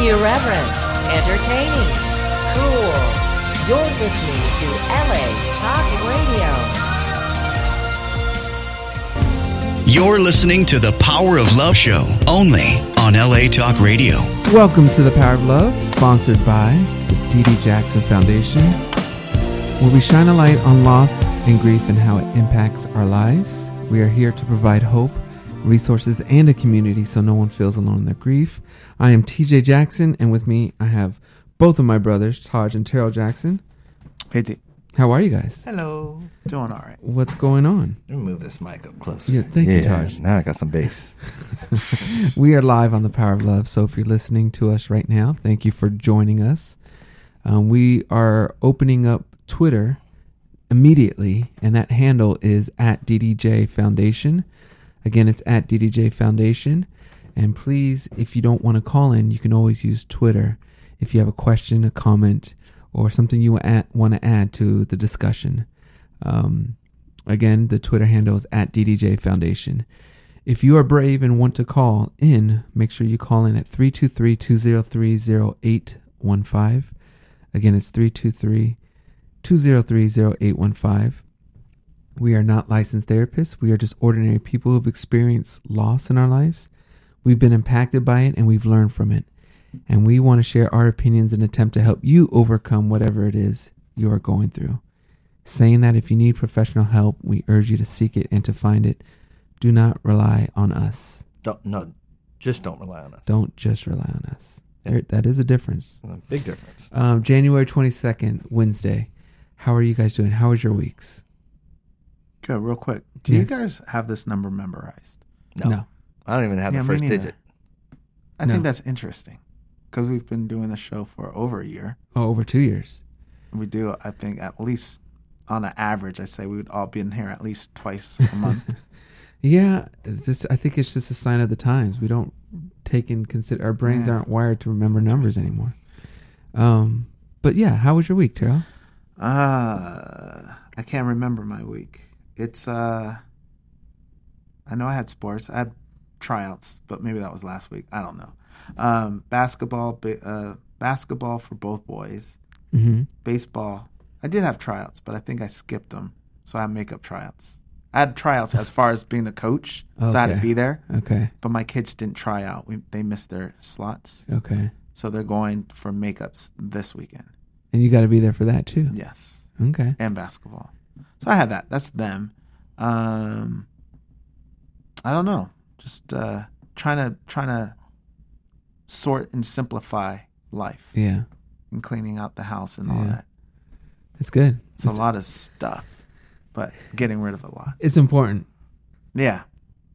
Irreverent, entertaining, cool. You're listening to LA Talk Radio. You're listening to the Power of Love Show only on LA Talk Radio. Welcome to the Power of Love, sponsored by the Dee Dee Jackson Foundation, where we shine a light on loss and grief and how it impacts our lives. We are here to provide hope, resources, and a community so no one feels alone in their grief. I am TJ Jackson, and with me I have both of my brothers, Taj and Terrell Jackson. Hey, D. How are you guys? Hello. Doing all right. What's going on? Let me move this mic up closer. Yeah, thank you, Taj. Now I got some bass. we are live on the Power of Love. So if you're listening to us right now, thank you for joining us. Um, we are opening up Twitter immediately, and that handle is at DDJ Foundation. Again, it's at DDJ Foundation. And please, if you don't want to call in, you can always use Twitter if you have a question, a comment, or something you want to add to the discussion. Um, again, the Twitter handle is at DDJ Foundation. If you are brave and want to call in, make sure you call in at 323 203 0815. Again, it's 323 203 0815. We are not licensed therapists. We are just ordinary people who've experienced loss in our lives. We've been impacted by it and we've learned from it. And we want to share our opinions and attempt to help you overcome whatever it is you are going through. Saying that if you need professional help, we urge you to seek it and to find it. Do not rely on us. Don't no, just don't rely on us. Don't just rely on us. There, that is a difference. A big difference. Um, January 22nd, Wednesday. How are you guys doing? How was your weeks? Good. Real quick. Do Yes. you guys have this number memorized? No. I don't even have Yeah, the me first neither. digit. I No. think that's interesting because we've been doing the show for over a year. Oh, over two years. We do, I think, at least on an average, I say we would all be in here at least twice a month. Yeah, it's just, I think it's just a sign of the times. We don't take in consider our brains Yeah. aren't wired to remember numbers anymore. Um, but yeah, how was your week, Terrell? Uh, I can't remember my week. It's uh, I know I had sports. I had tryouts, but maybe that was last week. I don't know. Um, basketball, ba- uh, basketball for both boys. Mm-hmm. Baseball. I did have tryouts, but I think I skipped them, so I had makeup tryouts. I had tryouts as far as being the coach, so I had to be there. Okay, But my kids didn't try out. We, they missed their slots, okay, so they're going for makeups this weekend. and you got to be there for that too. Yes. Okay, and basketball. So I have that. That's them. Um, I don't know. Just uh, trying to trying to sort and simplify life yeah, and cleaning out the house and all Yeah. that. it's good. It's a lot of stuff, but getting rid of a lot. It's important. Yeah,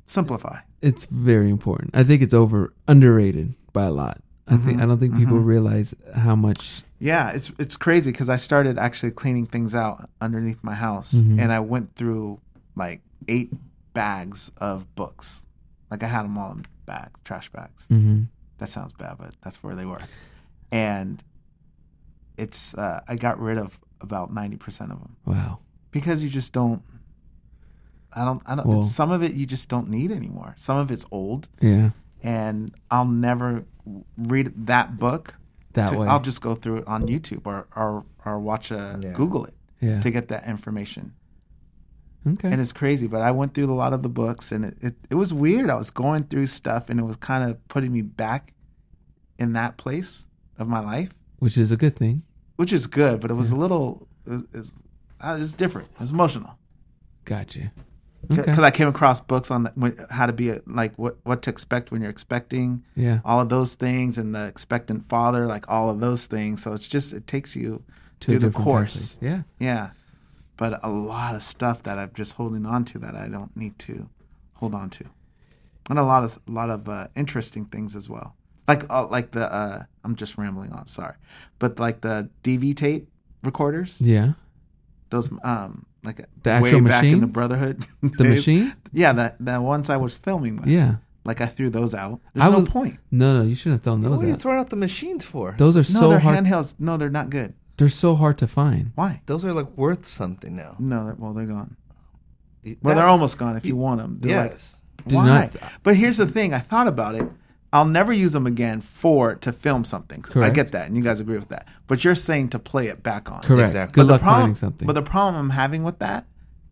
simplify. It's very important. I think it's over underrated by a lot. I think Mhm, I don't think people mhm. realize how much. Yeah, it's it's crazy because I started actually cleaning things out underneath my house, Mhm. and I went through like eight bags of books. Like I had them all in bags, trash bags. hmm that sounds bad, but that's where they were. And it's uh, I got rid of about ninety percent of them Wow. because you just don't. I don't. I don't. Well- some of it you just don't need anymore. Some of it's old, Yeah. and I'll never read that book. That to- way. I'll just go through it on YouTube or or, or watch a Yeah. Google it yeah. to get that information. okay. And it's crazy, but I went through a lot of the books, and it, it, it was weird. I was going through stuff, and it was kind of putting me back in that place of my life, Which is a good thing. which is good. But it was a little, it was, it was, uh, it was different. It was emotional Gotcha. Because Okay. I came across books on when, how to be a, like what what to expect when you're expecting Yeah. all of those things, and the expectant father, like all of those things. So it's just it takes you To through the course. Yeah. Yeah. But a lot of stuff that I'm just holding on to that I don't need to hold on to. And a lot of a lot of uh, interesting things as well. Like uh, like the uh, I'm just rambling on, sorry. But like the DV tape recorders, Yeah. those um like The way actual back in the? Brotherhood. The machine? Yeah, that, the ones I was filming with. Yeah. Like I threw those out. There's I no was- point. No, no, you shouldn't have thrown those. Out. What are you out. throwing out the machines for? Those are No, so they're hard. handhelds. No, they're not good. They're so hard to find. Why? Those are like worth something now. No, they're, well they're gone. That- Well, they're almost gone. If you want them, they're like, yes. Do Why? not- but here's the thing. I thought about it. I'll never use them again for to film something. I get that, and you guys agree with that. But you're saying to play it back on. Correct. Exactly. Good But the luck problem, finding something. But the problem I'm having with that,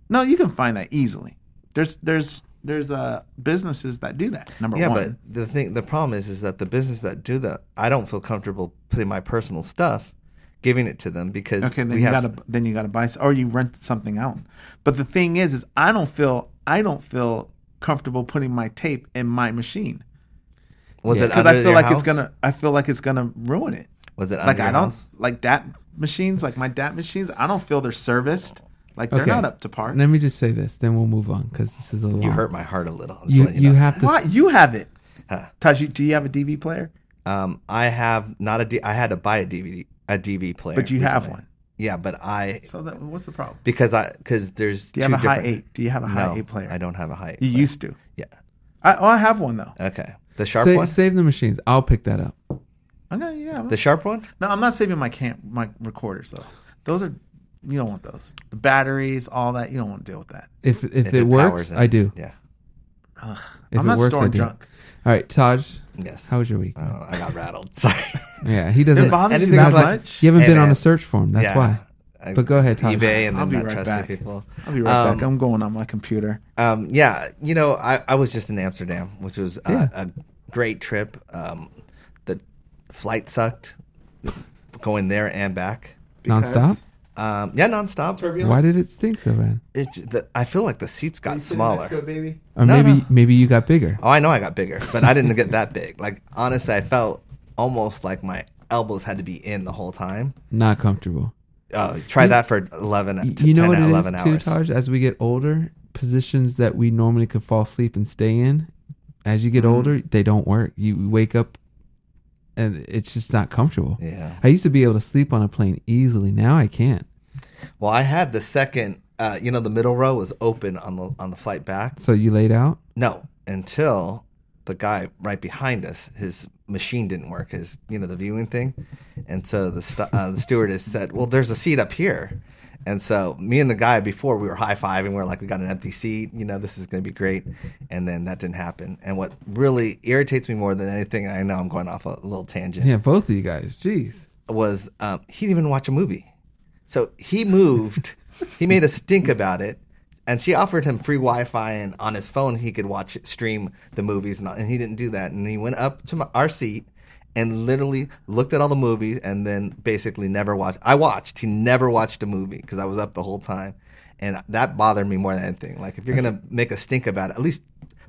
no, you can find that easily. There's there's there's uh businesses that do that. Number one. Yeah, one. but the thing, the problem is, is that the business that do that, I don't feel comfortable putting my personal stuff, giving it to them because Okay, then we you have gotta then you gotta buy or you rent something out. But the thing is, is I don't feel I don't feel comfortable putting my tape in my machine was Yeah. it because I feel your like house? it's gonna I feel like it's gonna ruin it. was it Like under I your don't house? like DAT machines, like my DAT machines. I don't feel they're serviced. Like they're Okay. not up to par. Let me just say this, then we'll move on because this is a long. You hurt my heart a little. I'm just You letting you know. have to. What you have it? Huh. Taj, do you have a DV player? Um, I have not a. D- I had to buy a DVD, a DV player, But you have one. Yeah, but I So that, what's the problem? because I because there's. Do you have two a high eight? Do you have a high no, eight player? I don't have a high. eight You player. used to. Yeah. I, oh, I have one though. Okay. The sharp Save, one. save the machines. I'll pick that up. Okay, yeah. The sharp one. No, I'm not saving my camp my recorders though. Those are you don't want those. The batteries, all that. You don't want to deal with that. If if, If it, works, powers it. I do. Yeah. Ugh. If I'm it not works, I storing do. junk. All right, Taj. Yes. How was your week? Oh, I got rattled. Sorry. Yeah, he doesn't. bothers you anything that like- much? You haven't Hey, been on man. a search form. That's Yeah. why. I- But go ahead, Tom. eBay and I'll then be not right trusting back. people. I'll be right Um, back. I'm going on my computer. Um, yeah, you know, I, I was just in Amsterdam, which was uh, Yeah. a great trip. Um, the flight sucked, going there and back. Nonstop. Um, yeah, nonstop. Why did it stink so bad? It, the, I feel like the seats got smaller. baby. Or No, maybe no. maybe you got bigger. Oh, I know I got bigger, but I didn't get that big. Like honestly, I felt almost like my elbows had to be in the whole time. Not comfortable. Uh, try that for eleven. To you know 10 what to eleven too, hours. Taj. As we get older, positions that we normally could fall asleep and stay in, as you get Mm-hmm. older, they don't work. You wake up, and it's just not comfortable. Yeah. I used to be able to sleep on a plane easily. Now I can't. Well, I had the second. Uh, you know, the middle row was open on the on the flight back. So you laid out. No, until the guy right behind us, his machine didn't work, his you know the viewing thing, and so the stu- uh, the stewardess said, "Well, there's a seat up here," and so me and the guy before we were high fiving, we are like, "We got an empty seat, you know, this is going to be great," and then that didn't happen. And what really irritates me more than anything, I know I'm going off a little tangent, Yeah, both of you guys. Jeez. was um, he didn't even watch a movie. So he moved, he made a stink about it, and she offered him free Wi-Fi and on his phone he could watch stream the movies, and, all- and he didn't do that. And he went up to my, our seat and literally looked at all the movies, and then basically never watched. I watched. He never watched a movie because I was up the whole time, and that bothered me more than anything. Like if you're gonna make a stink about it, at least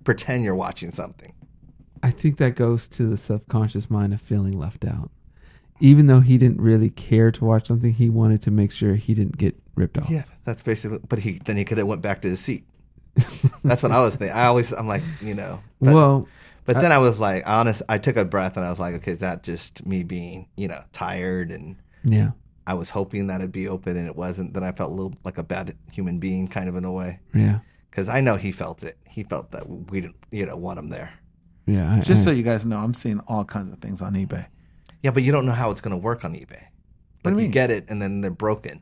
pretend you're watching something. I think that goes to the subconscious mind of feeling left out. Even though he didn't really care to watch something, he wanted to make sure he didn't get ripped off. Yeah, that's basically. But he then he could have went back to his seat. That's what I was thinking. I always I'm like you know. but- well, But then I was like, honest, I took a breath and I was like, okay, is that just me being, you know, tired? And yeah, I was hoping that it'd be open and it wasn't. Then I felt a little like a bad human being, kind of in a way, yeah, because I know he felt it. He felt that we didn't, you know, want him there. yeah. I, Just I- so you guys know, I'm seeing all kinds of things on eBay. Yeah, but you don't know how it's going to work on eBay. What do Like you you mean? get it and then they're broken.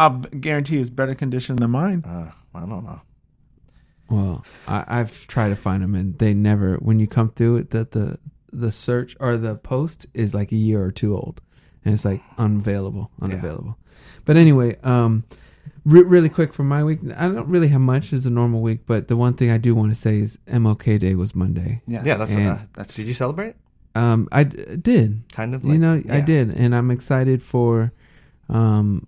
I'll guarantee it's better condition than mine. Uh, I don't know. Well, I, I've tried to find them, and they never. When you come through it, that the the search or the post is like a year or two old, and it's like unavailable, unavailable. But anyway, um, re- really quick for my week, I don't really have much. It's a normal week, but the one thing I do want to say is MLK Day was Monday. Yes. Yeah, that's what. And- Uh, that's. Did you celebrate? Um, I d- did, Kind of. you like- know, I did, and I'm excited for, um,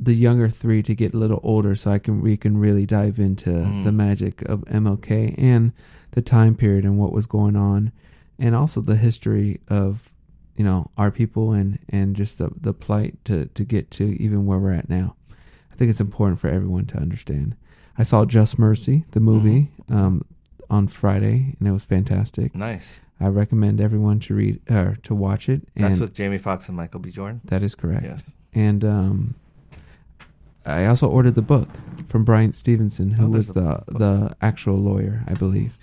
the younger three to get a little older, so I can we can really dive into Mm. the magic of MLK and the time period and what was going on, and also the history of, you know, our people and and just the the plight to to get to even where we're at now. I think it's important for everyone to understand. I saw Just Mercy, the movie, um, on Friday, and it was fantastic. Nice. I recommend everyone to read or to watch it. That's with Jamie Foxx and Michael B. Jordan. that is correct. Yes. And um, I also ordered the book from Bryan Stevenson, who Oh, was the book. the actual lawyer, I believe.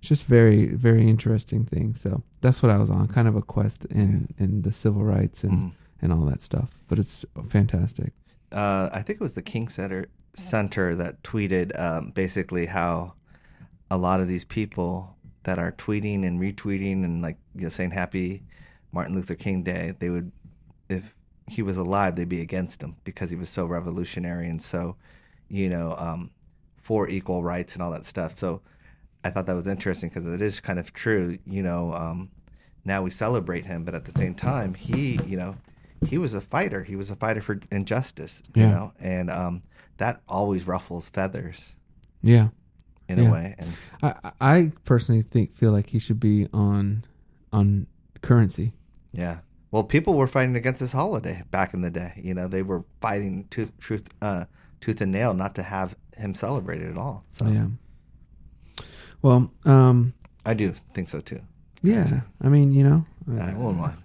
It's just very very interesting thing. So that's what I was on, kind of a quest in in the civil rights and Mhm. and all that stuff. But it's fantastic. uh, I think it was the King Center Center that tweeted um, basically how a lot of these people that are tweeting and retweeting and like you know saying Happy Martin Luther King Day, they would if he was alive, they'd be against him because he was so revolutionary and so you know um, for equal rights and all that stuff. So I thought that was interesting because it is kind of true. You know, um, now we celebrate him, but at the same time, he you know he was a fighter. He was a fighter for injustice. yeah. You know, and um, that always ruffles feathers Yeah. In Yeah. a way. And I I personally think feel like he should be on on currency. Yeah. Well, people were fighting against this holiday back in the day. You know, they were fighting tooth, truth, uh, tooth and nail not to have him celebrated at all. So Yeah. Well, um, I do think so too. yeah. I mean, you know, I won't mind.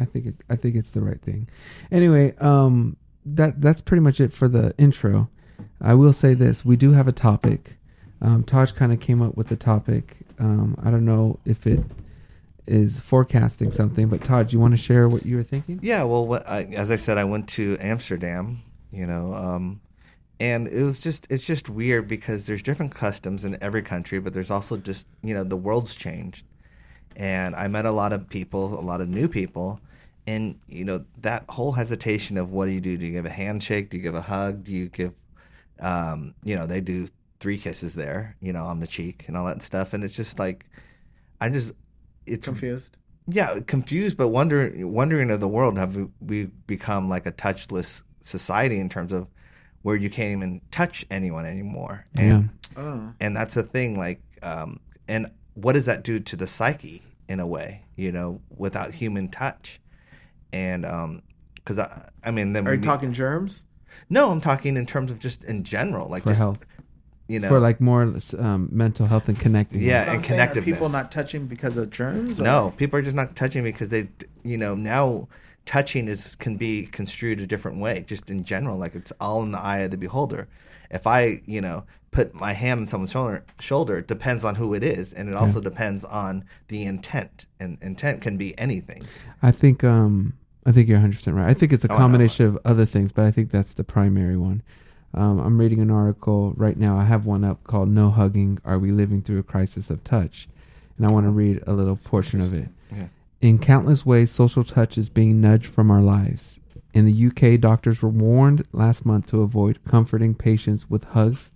I think it, I think it's the right thing. Anyway, um, that that's pretty much it for the intro. I will say this: we do have a topic. Um, Taj kind of came up with the topic. Um, I don't know if it is forecasting something, but Todd, you want to share what you were thinking? Yeah. Well, what, I, as I said, I went to Amsterdam. You know, um, and it was just it's just weird because there's different customs in every country, but there's also just you know the world's changed, and I met a lot of people, a lot of new people, and you know that whole hesitation of what do you do? Do you give a handshake? Do you give a hug? Do you give, um, you know, they do three kisses there, you know, on the cheek and all that stuff, and it's just like, I just, it's Confused. yeah, confused, but wondering wondering of the world have we, we become like a touchless society in terms of where you can't even touch anyone anymore, and Oh. and that's a thing. Like, um, and what does that do to the psyche in a way? You know, without human touch, and um, because I, I mean, then Are you we- talking germs? No, I'm talking in terms of just in general, like For just health, you know, for like more um, mental health and connecting. Yeah, and I'm saying, are connectiveness. People not touching because of germs? or- No, people are just not touching because they, you know, now touching is can be construed a different way, just in general. Like it's all in the eye of the beholder. If I, you know, put my hand on someone's shoulder, shoulder, it depends on who it is, and it also depends on the intent. And intent can be anything. I think um I think you're 100 percent right. I think it's a Oh, I combination of other things, but I think that's the primary one. Um, I'm reading an article right now. I have one up called "No Hugging: Are We Living Through a Crisis of Touch?" and I want to read a little portion of it. Yeah. In countless ways, social touch is being nudged from our lives. In the UK, doctors were warned last month to avoid comforting patients with hugs,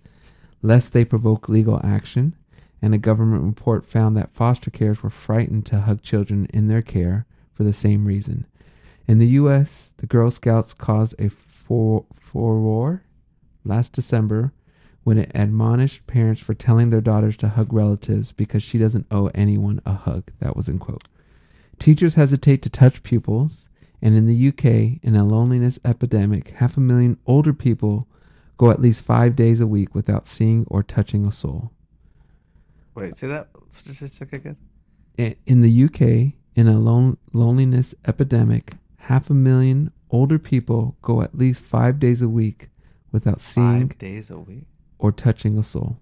lest they provoke legal action. And a government report found that foster carers were frightened to hug children in their care for the same reason. In the U.S., the Girl Scouts caused a for- furore last December when it admonished parents for telling their daughters to hug relatives because she doesn't owe anyone a hug. That was in quote. Teachers hesitate to touch pupils, and in the UK, in a loneliness epidemic, half a million older people go at least five days a week without seeing or touching a soul. Wait, say that statistic again. In the UK, in a lone, loneliness epidemic, half a million older people go at least five days a week without seeing Five days a week. or touching a soul.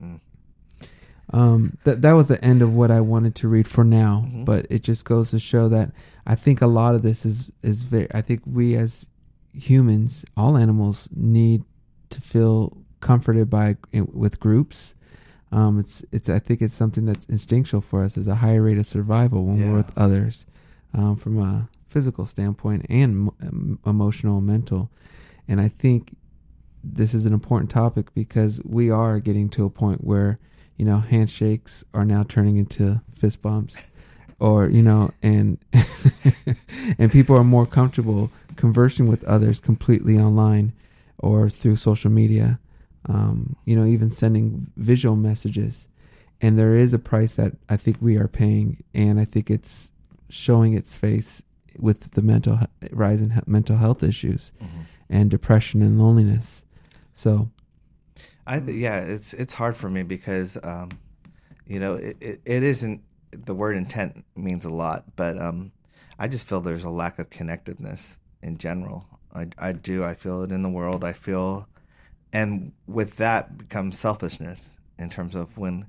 Hmm. Um, that that was the end of what I wanted to read for now, Mhm. but it just goes to show that I think a lot of this is is very. I think we as humans, all animals, need to feel comforted by with groups. Um, it's it's. I think it's something that's instinctual for us. There's a higher rate of survival when Yeah. we're with others, um, from a physical standpoint and em- emotional and mental. And I think this is an important topic because we are getting to a point where you know handshakes are now turning into fist bumps or you know and and people are more comfortable conversing with others completely online or through social media um, you know even sending visual messages. And there is a price that i think we are paying and i think it's showing its face with the mental rise in mental health issues and depression and loneliness so I th- yeah, it's it's hard for me because um, you know it, it, it isn't the word intent means a lot, but um, I just feel there's a lack of connectiveness in general. I I do I feel it in the world. I feel, and with that becomes selfishness in terms of when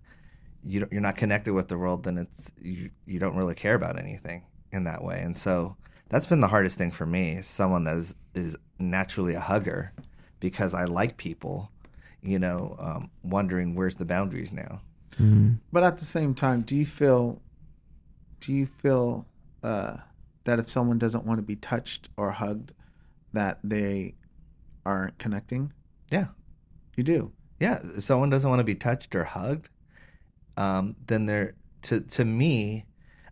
you you're not connected with the world, then it's you you don't really care about anything in that way, and so that's been the hardest thing for me. Someone that is is naturally a hugger because I like people you know, um, wondering where's the boundaries now. Mm. But at the same time, do you feel do you feel uh, that if someone doesn't want to be touched or hugged, that they aren't connecting? Yeah. You do. Yeah, if someone doesn't want to be touched or hugged, um, then they're to to me.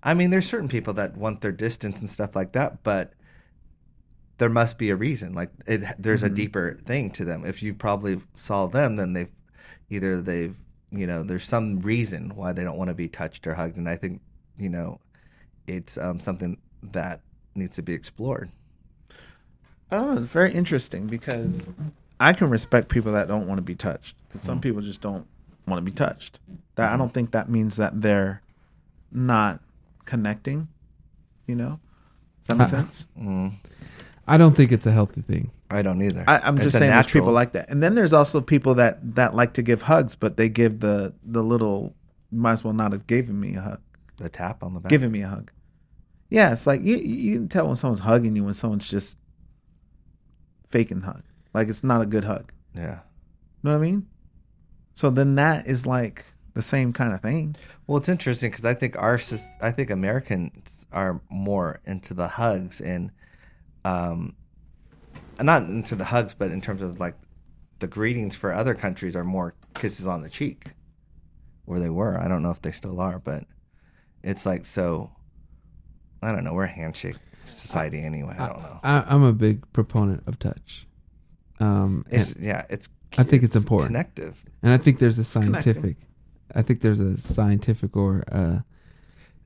I mean, there's certain people that want their distance and stuff like that, but there must be a reason. Like it, there's a mm-hmm. deeper thing to them. If you probably saw them, then they've either they've you know there's some reason why they don't want to be touched or hugged, and I think you know it's um, something that needs to be explored. Oh, it's very interesting because I can respect people that don't want to be touched. Because some mm-hmm. people just don't want to be touched. That I mm-hmm. don't think that means that they're not connecting. You know, does that make Uh, sense? Mm, I don't think it's a healthy thing. I don't either. I, I'm It's just a saying there's people like that, and then there's also people that that like to give hugs, but they give the the little. Might as well not have given me a hug. the tap on the back. Giving me a hug. Yeah, it's like you you can tell when someone's hugging you when someone's just faking hug. Like it's not a good hug. Yeah. You know what I mean? So then that is like the same kind of thing. Well, it's interesting because I think our sys- I think Americans are more into the hugs and um, not into the hugs, but in terms of like the greetings for other countries are more kisses on the cheek, where they were. I don't know if they still are, but it's like so. I don't know. We're a handshake society anyway. I don't know. I, I'm a big proponent of touch. Um, It's yeah. It's I think it's important. connective. and I think there's a connecting. scientific, I think there's a scientific or uh,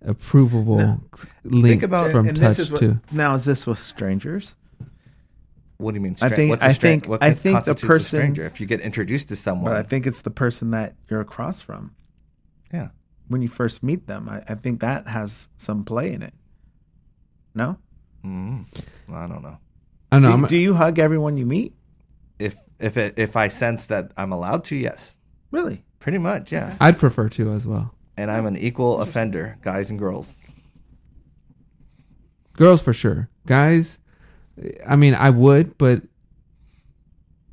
approvable No. link about- from And touch this is what, to. now is this with strangers? What do you mean? I think- what's a I stra- think- what I think the person- stranger. If you get introduced to someone, But I think it's the person that you're across from yeah. when you first meet them. I, I think that has some play in it. No? Mm, I don't know. I know. do, I'm, do you hug everyone you meet? If if it, if I sense that I'm allowed to, yes, Really? Pretty much, yeah. I'd prefer to as well. And I'm an equal offender, guys and girls. Girls for sure. Guys, I mean, I would, but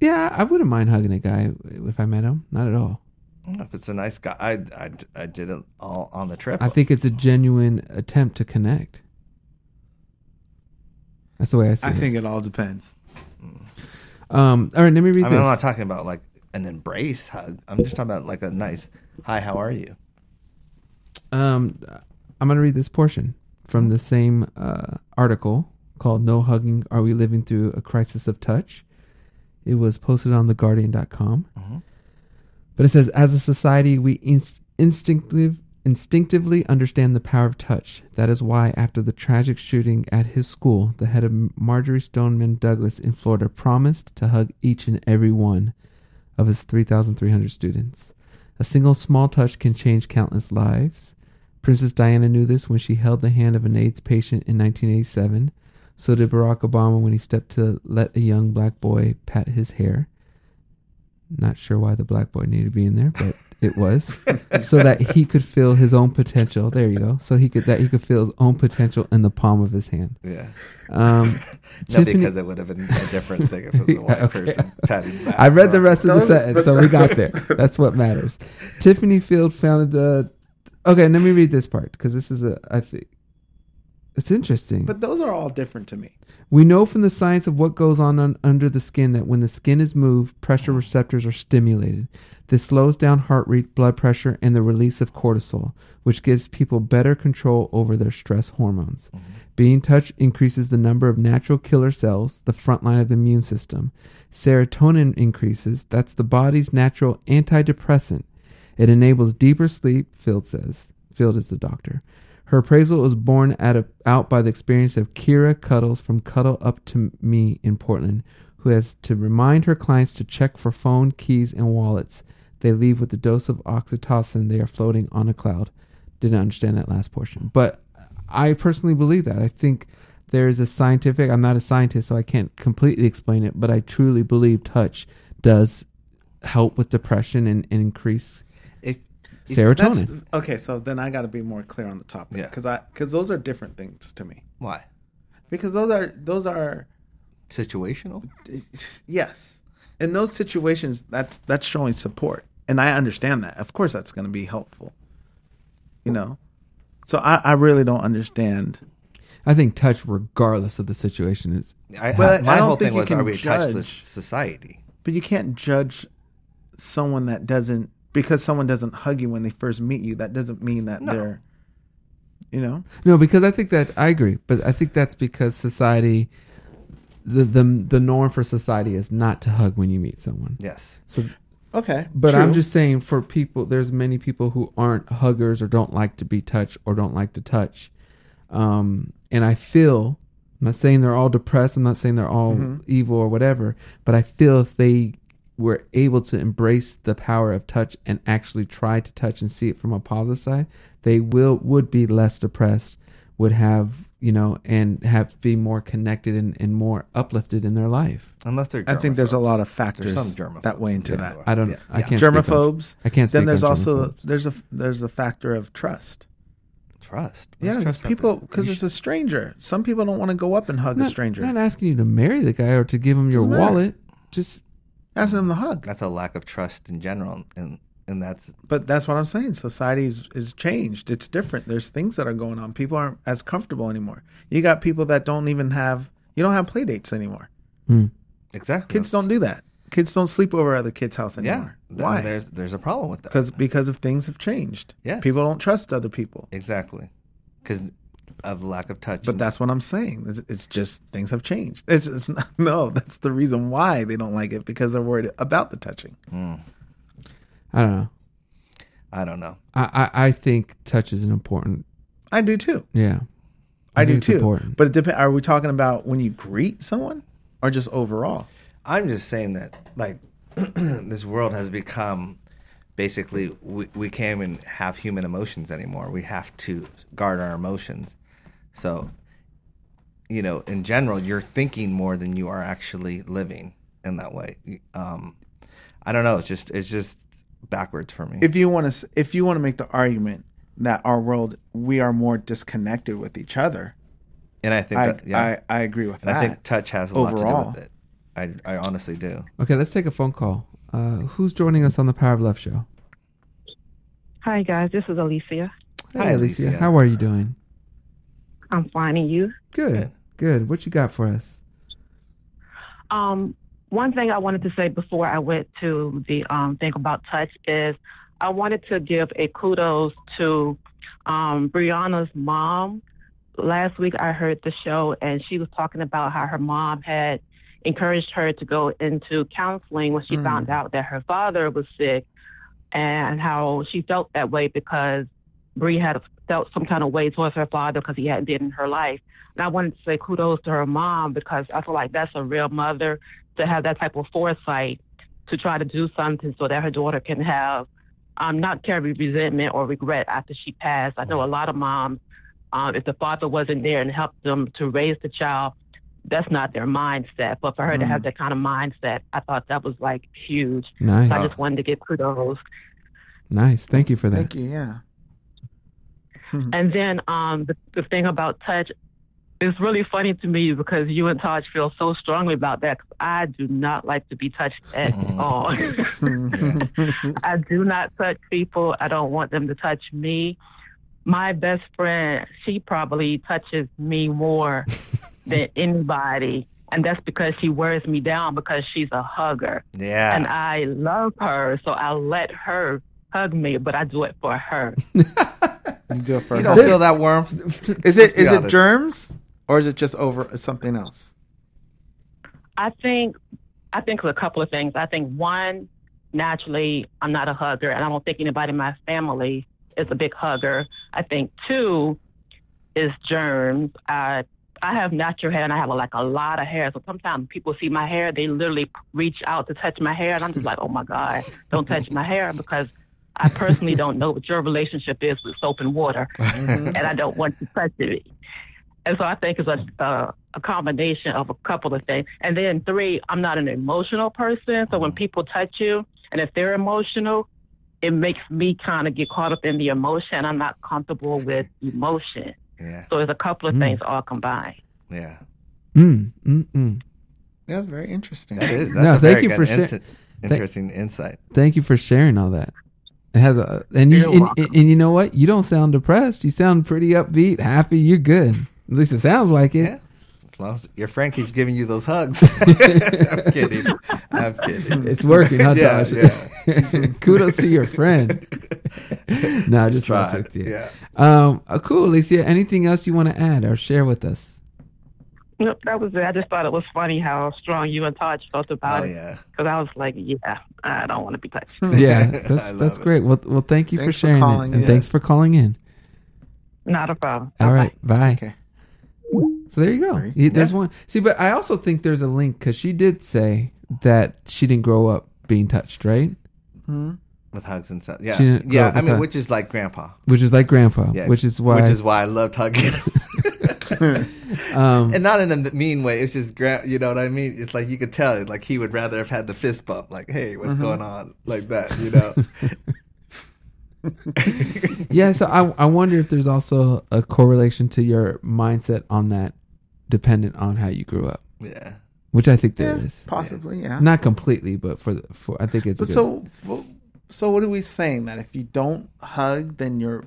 yeah, I wouldn't mind hugging a guy if I met him. Not at all. If it's a nice guy, I, I, I did it all on the trip. I think it's a genuine attempt to connect. That's the way I see it. I it. think it all depends. Um, all right, let me read I mean, I'm this. not talking about like an embrace hug. I'm just talking about like a nice, hi, how are you? Um, I'm going to read this portion from the same uh, article called "No Hugging: Are We Living Through a Crisis of Touch?" It was posted on TheGuardian.com. Mhm. But it says, as a society, we inst- instinctive, instinctively understand the power of touch. That is why, after the tragic shooting at his school, the head of Marjory Stoneman Douglas in Florida promised to hug each and every one of his 3,300 students. A single small touch can change countless lives. Princess Diana knew this when she held the hand of an AIDS patient in 1987. So did Barack Obama when he stepped to let a young black boy pat his hair. Not sure why the black boy needed to be in there, but it was so that he could feel his own potential. There you go. So he could that he could feel his own potential in the palm of his hand. Yeah. Um, No, Tiffany- because it would have been a different thing if it was a white okay. person patting back. I read the rest of the sentence, so we got there. That's what matters. Tiffany Field founded the. Okay, let me read this part because this is a. I think it's interesting. But those are all different to me. We know from the science of what goes on, un- under the skin that when the skin is moved, pressure receptors are stimulated. This slows down heart rate, blood pressure, and the release of cortisol, which gives people better control over their stress hormones. Mm-hmm. Being touched increases the number of natural killer cells, the front line of the immune system. Serotonin increases, that's the body's natural antidepressant. It enables deeper sleep, Field says. Field is the doctor. Her appraisal was borne a, out by the experience of Kira Cuddles from Cuddle Up to Me in Portland, who has to remind her clients to check for phone, keys, and wallets. They leave with a dose of oxytocin. They are floating on a cloud. Didn't understand that last portion. But I personally believe that. I think there is a scientific, I'm not a scientist, so I can't completely explain it, but I truly believe touch does help with depression and, and increase serotonin. Okay, so then I got to be more clear on the topic. Yeah. Because I because those are different things to me. why? Because those are those are Situational? yes. In those situations, that's that's showing support, and I understand that. Of course, that's going to be helpful. You know, so I, I really don't understand. I think touch, regardless of the situation, is I, But my I don't whole think thing you was, can are we a touchless judge. society? But you can't judge someone that doesn't because someone doesn't hug you when they first meet you. That doesn't mean that No. they're, you know. no because I think that I agree, but I think that's because society, the the the norm for society is not to hug when you meet someone. Yes. So, Okay, but I'm just saying for people, there's many people who aren't huggers or don't like to be touched or don't like to touch, um, and I feel. I'm not saying they're all depressed. I'm not saying they're all Mm-hmm. evil or whatever. But I feel if they were able to embrace the power of touch and actually try to touch and see it from a positive side, they will would be less depressed, would have you know, and have be more connected and, and more uplifted in their life. Unless they're I think there's a lot of factors some that weigh in into that. I don't. Yeah, I yeah. can't. speak on- Germaphobes. I can't. Speak Then there's on also there's a there's a factor of trust. Trust. What Yeah, because trust people because you it's a stranger. Some people don't want to go up and hug not, a stranger. They're not asking you to marry the guy or to give him your Doesn't matter. wallet. Just Asking them to hug. That's a lack of trust in general, and and that's But that's what I'm saying. Society is, is changed. It's different. There's things that are going on. People aren't as comfortable anymore. You got people that don't even have you don't have play dates anymore. Hmm. exactly Kids don't do that. Kids don't sleep over at other kids' house Yeah. anymore. Then Why? There's there's a problem with that. Because because of things have changed. Yeah. People don't trust other people. exactly because of lack of touch. But that's what I'm saying. It's, it's just things have changed. It's, it's not, no. That's the reason why they don't like it because they're worried about the touching. Hmm. I don't know. I don't know. I I, I think touch is an important. I do too. Yeah, I, do too. Important. But it depends. Are we talking about when you greet someone, or just overall? I'm just saying that like this world has become basically we, we can't even have human emotions anymore. We have to guard our emotions. So you know, in general, you're thinking more than you are actually living in that way. Um, I don't know. It's just it's just backwards for me. If you want to, if you want to make the argument that our world we are more disconnected with each other, and I think I that, yeah, I, I agree with and that. I think touch has a lot to Overall. do with it. I I honestly do. Okay, let's take a phone call. Uh, who's joining us on the Power of Love show? Hi guys, this is Alicia. Hi, Alicia. How are you doing? I'm finding you. Good. Good. Good. What you got for us? Um, one thing I wanted to say before I went to the um, thing about touch is I wanted to give a kudos to um, Brianna's mom. Last week I heard the show and she was talking about how her mom had encouraged her to go into counseling when she Mm. found out that her father was sick and how she felt that way because Bree had felt some kind of way towards her father because he hadn't been in her life. And I wanted to say kudos to her mom because I feel like that's a real mother to have that type of foresight to try to do something so that her daughter can have um, not carry resentment or regret after she passed. I know a lot of moms, um, if the father wasn't there and helped them to raise the child, that's not their mindset. But for her to have that kind of mindset, I thought that was like huge. Nice. So I just wanted to give kudos. Nice. Thank you for that. Thank you. Yeah. And then um, the, the thing about touch is really funny to me because you and Taj feel so strongly about that. 'cause I do not like to be touched at all. I do not touch people. I don't want them to touch me. My best friend, she probably touches me more than anybody. And that's because she wears me down because she's a hugger. Yeah. And I love her, so I let her hug me, but I do it for her. You do it for you her. don't feel that warmth. Is Let's it be is it honest. germs or is it just over uh, something else? I think I think a couple of things. I think one, naturally, I'm not a hugger, and I don't think anybody in my family is a big hugger. I think two is germs. I I have natural hair, and I have like a lot of hair. So sometimes people see my hair, they literally reach out to touch my hair, and I'm just like, oh my god, don't touch my hair because I personally don't know what your relationship is with soap and water, mm-hmm. and I don't want to touch it. And so I think it's a, a a combination of a couple of things. And then three, I'm not an emotional person, so when mm-hmm. people touch you, and if they're emotional, it makes me kind of get caught up in the emotion. I'm not comfortable with emotion, Yeah. so it's a couple of Mm. things all combined. Yeah. Mm, mm, mm. Yeah, very interesting. That is. That's No, a thank very you for sharing. insight. interesting insight. Thank you for sharing all that. It has a and you You're and, and you know what? You don't sound depressed. You sound pretty upbeat, happy. You're good. At least it sounds like it. Yeah. As long as your friend keeps giving you those hugs. I'm kidding. I'm kidding. It's working, huh, Yeah, Tosh? yeah. Kudos to your friend. no, I just Try. mess with you. Yeah. Um, uh, cool, Alicia. Anything else you want to add or share with us? Nope, that was it. I just thought it was funny how strong you and Todd felt about Oh it. yeah. Because I was like, yeah, I don't want to be touched. Yeah, that's that's it. great. Well, well, thank you Thanks for for sharing calling it, and in. thanks for calling in. Not a problem. All right, bye. Okay. So there you go. Sorry. You- There's one. See, but I also think there's a link because she did say that she didn't grow up being touched, right? With hugs and stuff. Yeah. She didn't grow Yeah. I mean, hug- which is like grandpa. Which is like grandpa. Yeah. Which is why. Which is why I loved hugging. um, and not in a mean way. It's just, gra- you know what I mean? It's like you could tell, like he would rather have had the fist bump, like, "Hey, what's Mm-hmm. going on?" Like that, you know. yeah. So I I wonder if there's also a correlation to your mindset on that, dependent on how you grew up. yeah. Which I think there Yeah, is. possibly, yeah. Not completely, but for the, for I think it's. But good. so, well, so what are we saying? That if you don't hug, then you're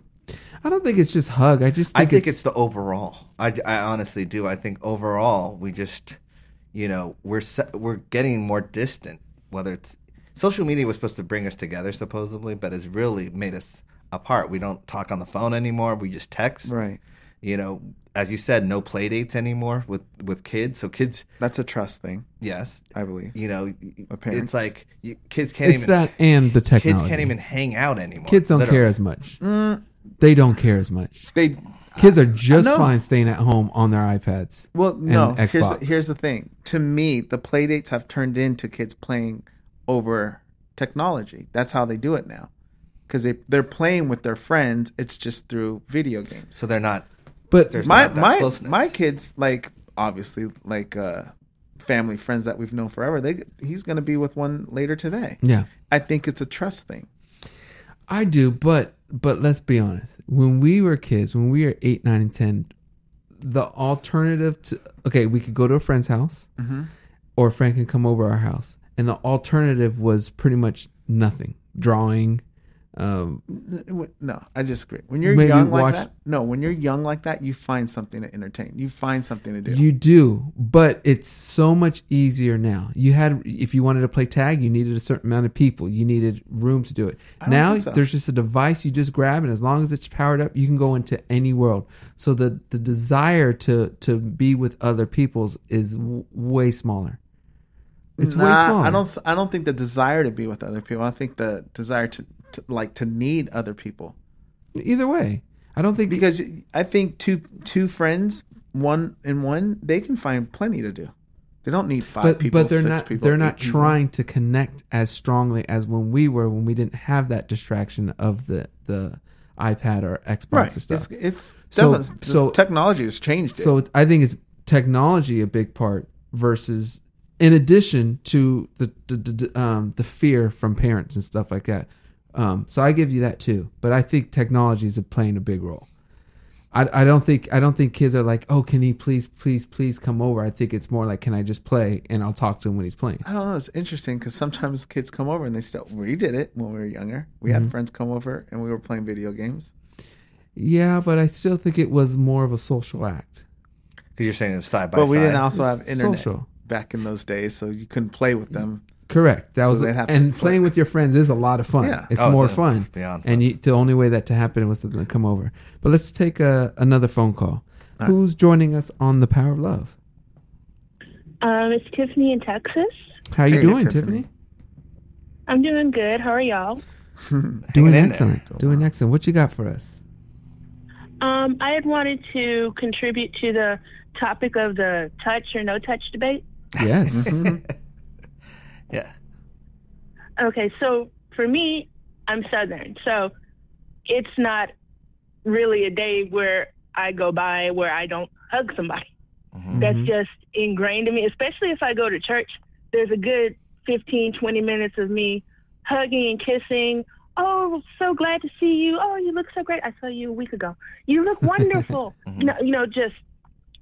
I don't think it's just hug. I just I think, think it's, the overall. I, I honestly do. I think overall we just, you know, we're we're getting more distant. Whether it's social media was supposed to bring us together supposedly, but it's really made us apart. We don't talk on the phone anymore. We just text. right. You know, as you said, no play dates anymore with with kids. So kids, That's a trust thing, yes, I believe. you know, With parents. it's like you, kids can't it's even that and the technology. kids can't even hang out anymore. Kids don't literally. care as much. Mm. They don't care as much. They Kids are just know. fine staying at home on their iPads. well, no. and Here's Xbox. here's the thing. To me, the play dates have turned into kids playing over technology. That's how they do it now, because they they're playing with their friends. It's just through video games. So they're not. But There's my not that my closeness. my kids like obviously like uh family friends that we've known forever. They he's gonna be with one later today. yeah, I think it's a trust thing. I do. But but let's be honest. When we were kids, when we were eight, nine, and ten, the alternative to okay, we could go to a friend's house, or a friend can come over our house, and the alternative was pretty much nothing. Drawing. Um, No, I disagree. When you're young like watch- that, no, when you're young like that, you find something to entertain. You find something to do. You do, but it's so much easier now. You had, if you wanted to play tag, you needed a certain amount of people. You needed room to do it. Now so. there's just a device you just grab, and as long as it's powered up, you can go into any world. So the the desire to to be with other people's is w- way smaller. It's way smaller. I don't. I don't think the desire to be with other people. I think the desire to, to like to need other people Either way, I don't think because I think two two friends, one and one, they can find plenty to do. They don't need five but people. but they're six not people, they're not people. trying to connect as strongly as when we were when we didn't have that distraction of the the iPad or Xbox Right. or stuff. It's, it's So- so- technology has changed. it. So I think it's technology a big part versus in addition to the the, the um the fear from parents and stuff like that. Um, so I give you that too, but I think technology is playing a big role. I, I don't think I don't think kids are like, oh, can he please please please come over? I think it's more like, can I just play and I'll talk to him when he's playing. I don't know. It's interesting because sometimes kids come over and they still. We did it when we were younger. We Mm-hmm. had friends come over and we were playing video games. Yeah, but I still think it was more of a social act. Because you're saying it's side by side. But we didn't also have internet Social. back in those days, so you couldn't play with them. Correct. That So was they'd have to and play. playing with your friends is a lot of fun. Yeah. It's Oh, more it's fun. beyond And you, the only way that to happen was to them come over. But let's take a, another phone call. Who's joining us on the Power of Love? Um, it's Tiffany in Texas. How you Hey, doing, Tiffany. Tiffany? I'm doing good. How are y'all? Doing in there. excellent. Doing excellent. What you got for us? Um, I had wanted to contribute to the topic of the touch or no touch debate. Yes. Okay, so for me, I'm Southern, so it's not really a day where I go by where I don't hug somebody. Mm-hmm. That's just ingrained in me, especially if I go to church. There's a good 15, 20 minutes of me hugging and kissing. Oh, so glad to see you. Oh, you look so great. I saw you a week ago. You look wonderful. Mm-hmm. you, know, you know, just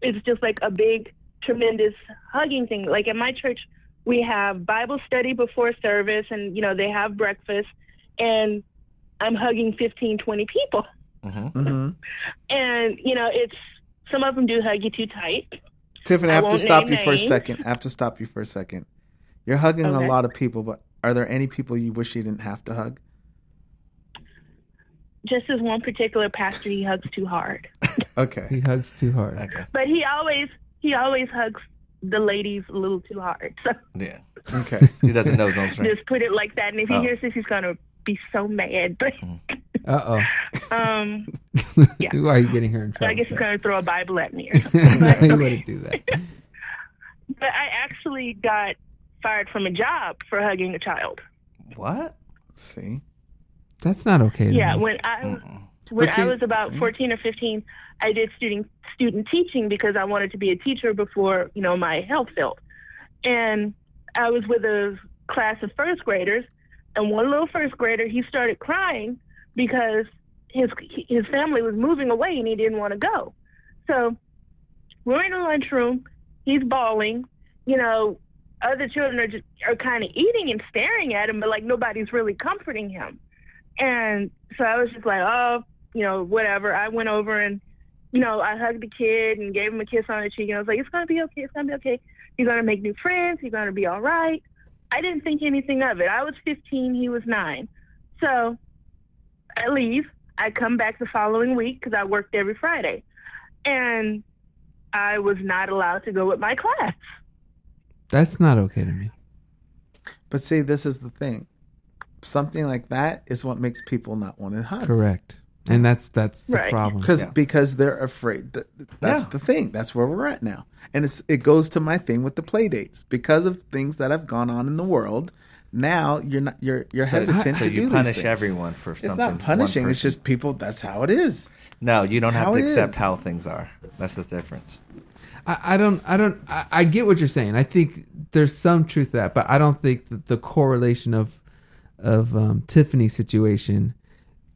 it's just like a big, tremendous hugging thing. Like at my church, we have Bible study before service, and you know they have breakfast, and I'm hugging 15, 20 people, hmm and you know it's some of them do hug you too tight. Tiffany, I I have to stop name you for a second. I have to stop you for a second. You're hugging Okay. a lot of people, but are there any people you wish you didn't have to hug? Just as one particular pastor, he hugs too hard, Okay. He hugs too hard. Okay. but he always he always hugs the ladies a little too hard. So Yeah. Okay. He doesn't know his own strength. just put it like that. And if he Oh. hears this, he's gonna be so mad. But Uh um, oh. Yeah. Who are you getting her in so trouble? I guess he's gonna throw a Bible at me or something. no, But, you okay. wouldn't do that. but I actually got fired from a job for hugging a child. What? See? That's not okay. To Yeah, me. when I Mm-mm. when see- I was about see? 14 or 15, I did student student teaching because I wanted to be a teacher before you know my health failed, and I was with a class of first graders, and one little first grader he started crying because his his family was moving away and he didn't want to go, so we're in the lunchroom, he's bawling, you know. Other children are just are kind of eating and staring at him, but like nobody's really comforting him. And so I was just like, oh, you know, whatever. I went over and, you know, I hugged the kid and gave him a kiss on the cheek. And I was like, it's going to be okay. It's going to be okay. You're going to make new friends. You're going to be all right. I didn't think anything of it. I was 15. He was nine. So I leave. I come back the following week because I worked every Friday. And I was not allowed to go with my class. That's not okay to me. But see, this is the thing. Something like that is what makes people not want to hug. Correct. And that's that's the Right. problem. Because Yeah. because they're afraid. That, that's Yeah. the thing. That's where we're at now. And it's it goes to my thing with the play dates because of things that have gone on in the world. Now you're not you're you're So- hesitant so to you do punish these things. everyone for something It's not punishing. It's just people. That's how it is. no. You don't have to accept is. how things are. That's the difference. I, I don't I don't I, I get what you're saying. I think there's some truth to that, but I don't think that the correlation of of um, Tiffany's situation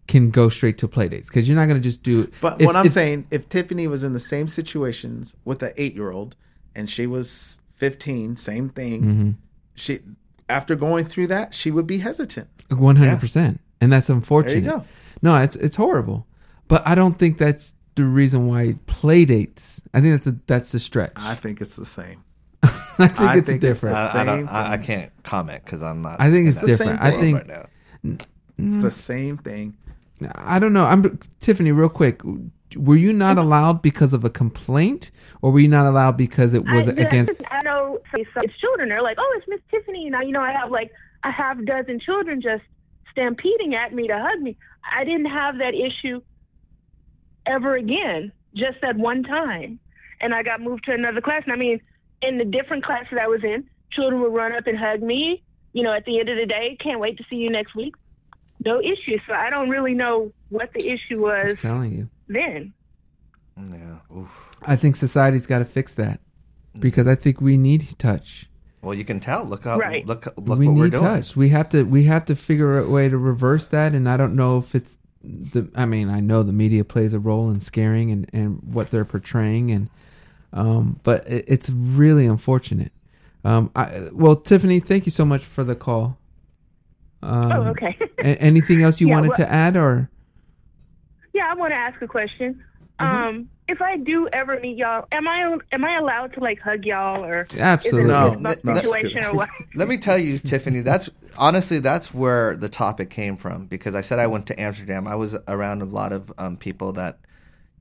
can go straight to play dates because you're not going to just do it. But If- what I'm if- saying, if Tiffany was in the same situations with an eight year old and she was 15, same thing. Mm-hmm. She after going through that, she would be hesitant. One hundred percent, and that's unfortunate. go. No, it's it's horrible, but I don't think that's the reason why play dates. I think that's a that's the stretch. I think it's the same. I think I it's think different. the I, I don't. I, I can't comment because I'm not. I think it's different. I think right now. It's the same thing. I don't know. I'm Tiffany. Real quick, were you not allowed because of a complaint, or were you not allowed because it was I, against? I know some it's children. They're like, oh, it's Miss Tiffany. Now, you know, I have like a half dozen children just stampeding at me to hug me. I didn't have that issue ever again, just that one time. And I got moved to another class. And I mean, in the different classes I was in, children would run up and hug me. You know, at the end of the day, can't wait to see you next week. No issue. So I don't really know what the issue I'm was telling you, then. Yeah. Oof. I think society's got to fix that because I think we need touch. Well, you can tell. Look up. Right. Look. Look we what need we're doing. touch. We have to. We have to figure a way to reverse that. And I don't know if it's the. I mean, I know the media plays a role in scaring and and what they're portraying, and um, but it, it's really unfortunate. Um, I well, Tiffany, thank you so much for the call. Um, oh, okay. a- anything else you Yeah, wanted well- to add, or Yeah, I want to ask a question. Mm-hmm. Um, if I do ever meet y'all, am I am I allowed to like hug y'all or absolutely? No, a no, situation or what? Let me tell you, Tiffany. That's honestly that's where the topic came from because I said I went to Amsterdam. I was around a lot of um, people that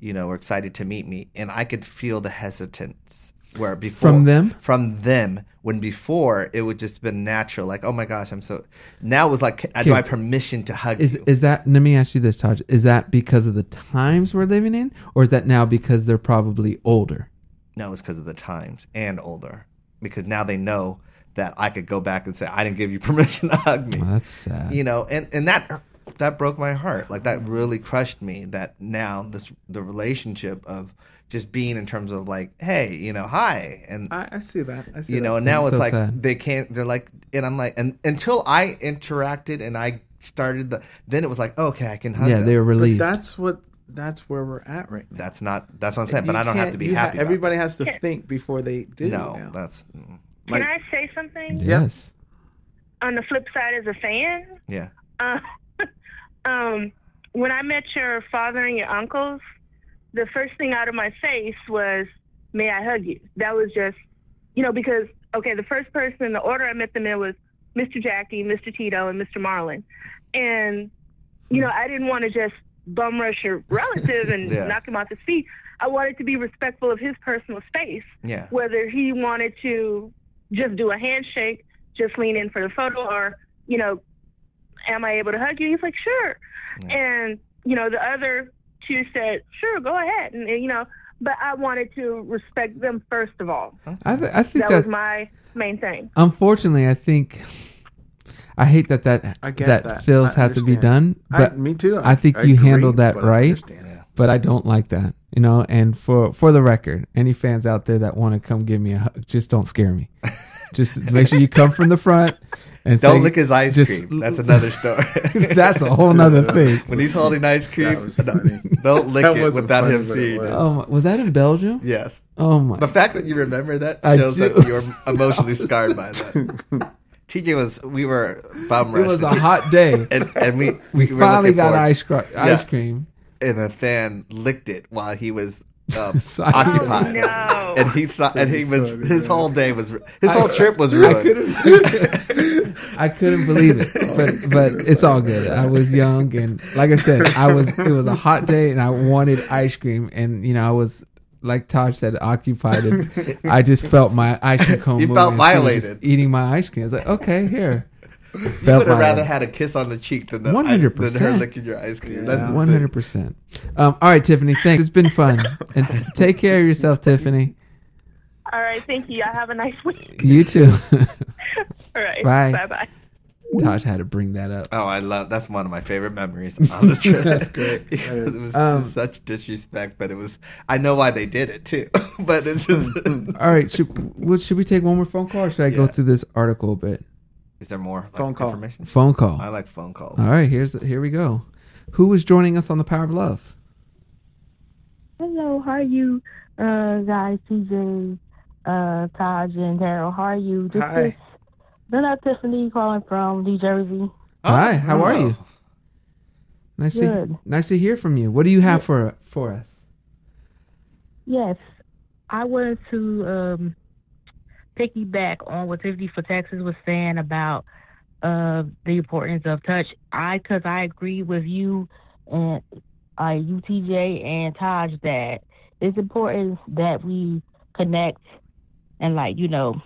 you know were excited to meet me, and I could feel the hesitance where before From them? from them when before it would just been natural, like oh my gosh, I'm so. Now it was like, do I have permission to hug Is you? is that? Let me ask you this, Taj. Is that because of the times we're living in, or is that now because they're probably older? No, it's because of the times and older. Because now they know that I could go back and say, I didn't give you permission to hug me. Oh, that's sad. You know, and, and that that broke my heart. Like that really crushed me that now this the relationship of just being in terms of like, hey, you know, hi. And I, I see that. I see you know, that. and now It's it's so like sad. they can't they're like and I'm like and until I interacted and I started the then it was like, okay, I can hug yeah, them. they were But relieved. that's what that's where we're at right now. that's not that's what I'm saying, but I don't have to be you ha- happy. about everybody has to think before they do. No, now. that's mm. Can I say something? Yes. On the flip side, as a fan, Yeah. uh, um, when I met your father and your uncles, the first thing out of my face was, "May I hug you?" That was just, you know, because okay, the first person in the order I met them in was Mr. Jackie, Mr. Tito, and Mr. Marlon, and you know, I didn't want to just bum rush your relative and Yeah. knock him off his feet. I wanted to be respectful of his personal space Yeah. whether he wanted to just do a handshake, just lean in for the photo, or, you know, am I able to hug you? He's like, sure. Yeah. And, you know, the other two said, sure, go ahead. And, and, you know, but I wanted to respect them first of all. I, th- I think That that, was my main thing. unfortunately, I think I hate that that that, that. feels I had to be done, but I, me too. I think you agree, handled that but I right. but I don't like that, you know. And for for the record, any fans out there that want to come give me a hug, just don't scare me. just make sure you come from the front and Don't say- lick his ice just- cream. That's another story. That's a whole nother thing. when he's holding ice cream, That was don't lick That it without him but it seeing was. it. Oh, my, was that in Belgium? Yes. Oh my! The fact that you remember that I shows do. that you're emotionally scarred by that. TJ was, we were bum rushed. It was a hot day. and, and we, we were finally got ice, cr- ice cream. and a fan licked it while he was um, occupied. Oh, no. And he thought, and he was Funny, his man. whole day was his I- whole trip was I ruined. couldn't. I couldn't believe it, but but it's all good. I was young and like I said, I was. It was a hot day and I wanted ice cream, and you know I was like Taj said, occupied, and I just felt my ice cream cone. You moving, felt and she was just violated. eating my ice cream. I was like, okay, here. You Felt would have rather had a kiss on the cheek than the 100%. than her licking your ice cream. That's the One thing. hundred percent. Um, all right, Tiffany. Thanks. It's been fun, and take care of yourself, Tiffany. All right, thank you. Y'all have a nice week. You too. All right. Bye. Bye bye. Taj had to bring that up. Oh, I love that's one of my favorite memories on the trip. That's great. Because it was Um, such disrespect, but it was. I know why they did it too, but it's just. All right, should, well, should we take one more phone call, or should I go through this article a bit? Is there more like, Phone call. information? Phone call. I like phone calls. All right, here's here we go. Who is joining us on the Power of Love? Hello, how are you, uh, guys? TJ, uh, Taj, and Taryll. How are you? This Hi. is Lena Tiffany calling from New Jersey. Hi, how are Oh. you? Nice to nice to hear from you. What do you have for for us? Yes, I wanted to um, piggyback on what Tiffany for Texas was saying about uh, the importance of touch. I, because I agree with you and uh, UTJ and Taj that it's important that we connect and like you know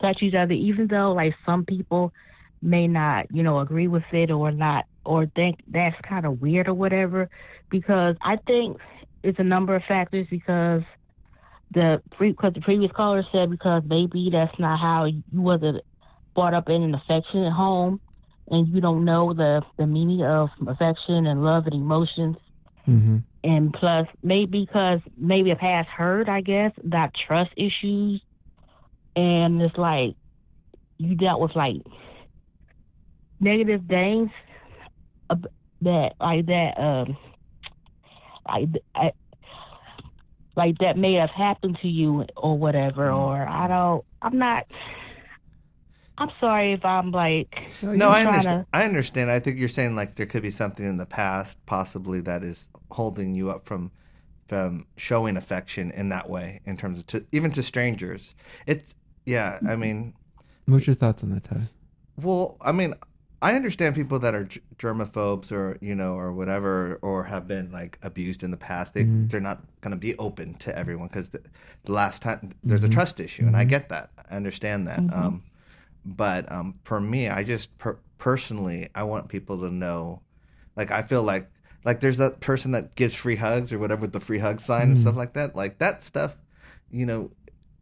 touch each other, even though like some people may not you know agree with it or not or think that's kind of weird or whatever. Because I think it's a number of factors because the because the previous caller said because maybe that's not how you wasn't brought up in an affectionate home and you don't know the the meaning of affection and love and emotions Mm-hmm. and plus maybe because maybe a past hurt I guess that trust issues and it's like you dealt with like negative things that like that um like I, like that may have happened to you or whatever mm. or I don't I'm not I'm sorry if I'm like No, I trying understand. to- I understand. I think you're saying like there could be something in the past, possibly that is holding you up from from showing affection in that way, in terms of to, even to strangers. It's yeah. I mm-hmm. mean, What's your thoughts on that, Ty? well, I mean, I understand people that are g- germaphobes or you know or whatever or have been like abused in the past. They Mhm. they're not going to be open to everyone because the, the last time there's Mhm. a trust issue, and I Mhm. get that. I understand that. Mhm. Um, but um, for me, I just per- personally, I want people to know, like I feel like like there's that person that gives free hugs or whatever with the free hug sign and Mhm. stuff like that. Like that stuff, you know,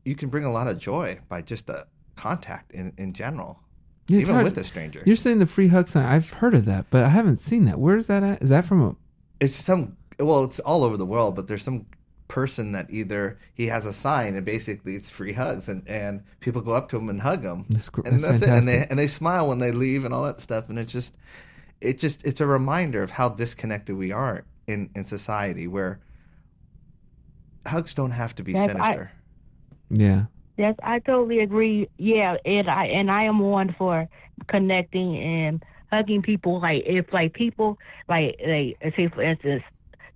you can bring a lot of joy by just a contact in in general, Yeah, even with a stranger. You're saying the free hug sign. I've heard of that, but I haven't seen that. Where's that at? Is that from a it's some well it's all over the world but there's some person that either he has a sign and basically it's free hugs and and people go up to him and hug him That's gr- and that's that's it and they and they smile when they leave and all that stuff and it's just it just it's a reminder of how disconnected we are in in society where hugs don't have to be Yes, I- sinister Yeah. Yes, I totally agree. Yeah, and I and I am one for connecting and hugging people. Like if like people like like say for instance,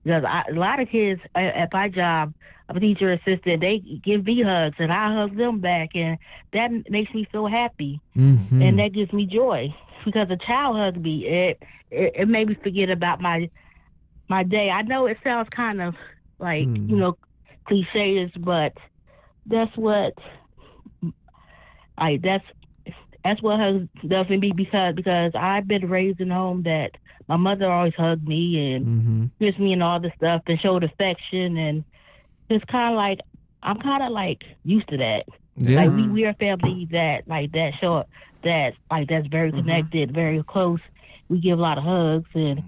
because I, a lot of kids at, at my job, I'm a teacher assistant, they give me hugs and I hug them back, and that makes me feel happy Mhm. and that gives me joy because a child hugged me. It, it it made me forget about my my day. I know it sounds kind of like Hmm. you know cliches, but that's what I that's that's what hugs does for me because because I've been raised in a home that my mother always hugged me and hmm kissed me and all this stuff and showed affection and it's kind of like I'm kind of like used to that. Yeah. Like we we are a family that like that show that like that's very connected, very close. We give a lot of hugs and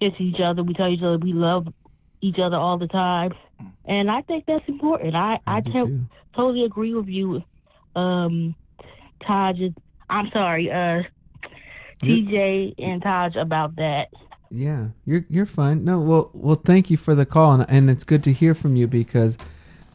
kiss each other. We tell each other we love each other all the time, and I think that's important. I I, to- too. totally agree with you, um, Taj. I'm sorry, uh, TJ and Taj about that. Yeah, you're you're fine. No, well, well, thank you for the call, and, and it's good to hear from you because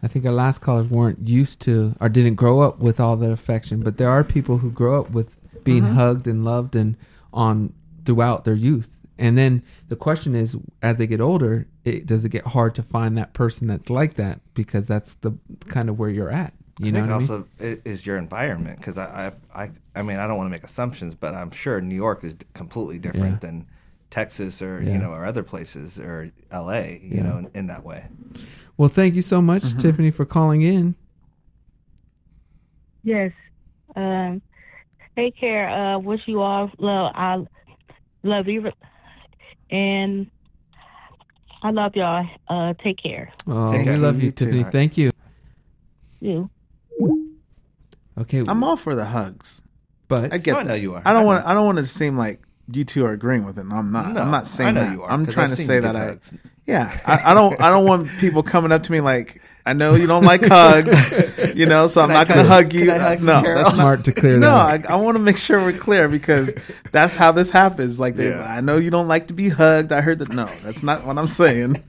I think our last callers weren't used to or didn't grow up with all that affection, but there are people who grow up with being hugged and loved and on throughout their youth. And then the question is, as they get older, it, does it get hard to find that person that's like that because that's the kind of where you're at. You I know think what I mean? also is your environment because I, I I I mean I don't want to make assumptions, but I'm sure New York is completely different Yeah. than Texas or Yeah. you know or other places or L.A. You Yeah. know in, in that way. Well, thank you so much, Tiffany, for calling in. Yes. Um, take care. Uh, wish you all love. I love you, and I love y'all. Uh, take care. Oh, Take we care. love you, You too. Tiffany. Thank you. You. Okay, I'm all for the hugs. but I get. Oh, I know that. you are. I don't I want. I don't want it to seem like you two are agreeing with it. And I'm not. No, I'm not saying I know that. you are, I'm trying I've to say that I. hugs. Yeah, I, I don't. I don't want people coming up to me like, I know you don't like hugs, you know, so I'm not going to hug you. hug no, Carol? that's not. smart to clear No, I, I want to make sure we're clear because that's how this happens. Like, they, Yeah. I know you don't like to be hugged. I heard that. No, that's not what I'm saying.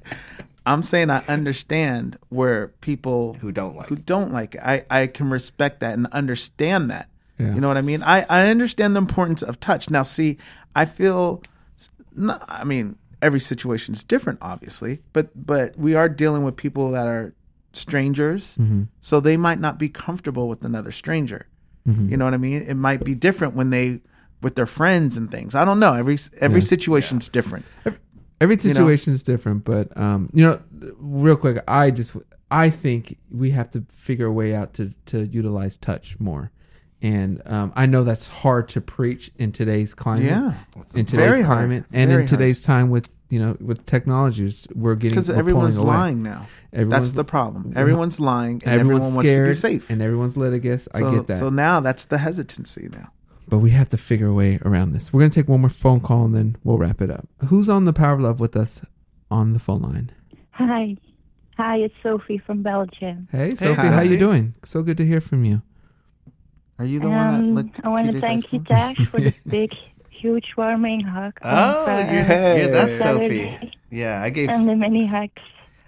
I'm saying I understand where people Who don't like who it. don't like it. I, I can respect that and understand that. Yeah. You know what I mean? I, I understand the importance of touch. Now, see, I feel, no, I mean, every situation is different, obviously, but but we are dealing with people that are strangers, Mm-hmm. so they might not be comfortable with another stranger. Mm-hmm. You know what I mean? It might be different when they with their friends and things. I don't know. Every every Yeah. situation's different. Every you know? situation is different, but um, you know, real quick, I just I think we have to figure a way out to to utilize touch more, and um, I know that's hard to preach in today's climate. Yeah. in today's Very hard. climate, and Very in hard. today's time with you know with technologies, we're getting Because everyone's pulling away. lying now. Everyone's- that's the problem. Everyone's lying, and Everyone's everyone scared, wants to be safe. and everyone's litigious. I so, get that, So now that's the hesitancy now. but we have to figure a way around this. We're gonna take one more phone call, and then we'll wrap it up. Who's on the Power of Love with us on the phone line? Hi. Hi, it's Sophie from Belgium. Hey, Sophie, hi. how you doing? So good to hear from you. Are you the one that Um, looked? I want to thank you, husband? Tash, for the big, huge, warming hug. Oh, on, uh, you're, Hey. you're that Saturday. Sophie. Yeah, I gave. And the many hugs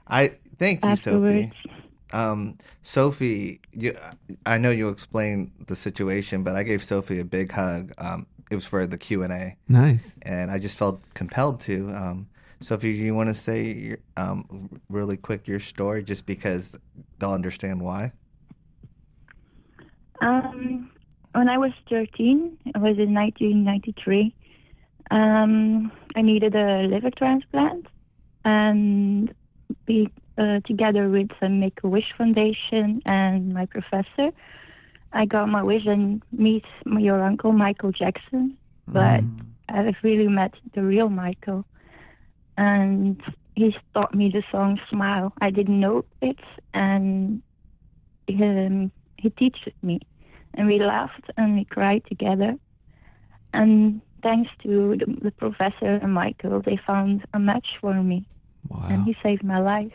I thank you, afterwards. Sophie. Um, Sophie, you, I know you explained the situation, but I gave Sophie a big hug. Um, it was for the Q and A, Nice. and I just felt compelled to. Um, Sophie, you want to say your, um, really quick your story, just because they'll understand why. Um, when I was 13, it was in 1993, um, I needed a liver transplant. And be, uh, together with the Make-A-Wish Foundation and my professor, I got my wish and meet your uncle, Michael Jackson. But I've really met the real Michael. And he taught me the song Smile. I didn't know it, and um, he taught me and we laughed and we cried together. And thanks to the, the professor and Michael, they found a match for me, Wow. and he saved my life.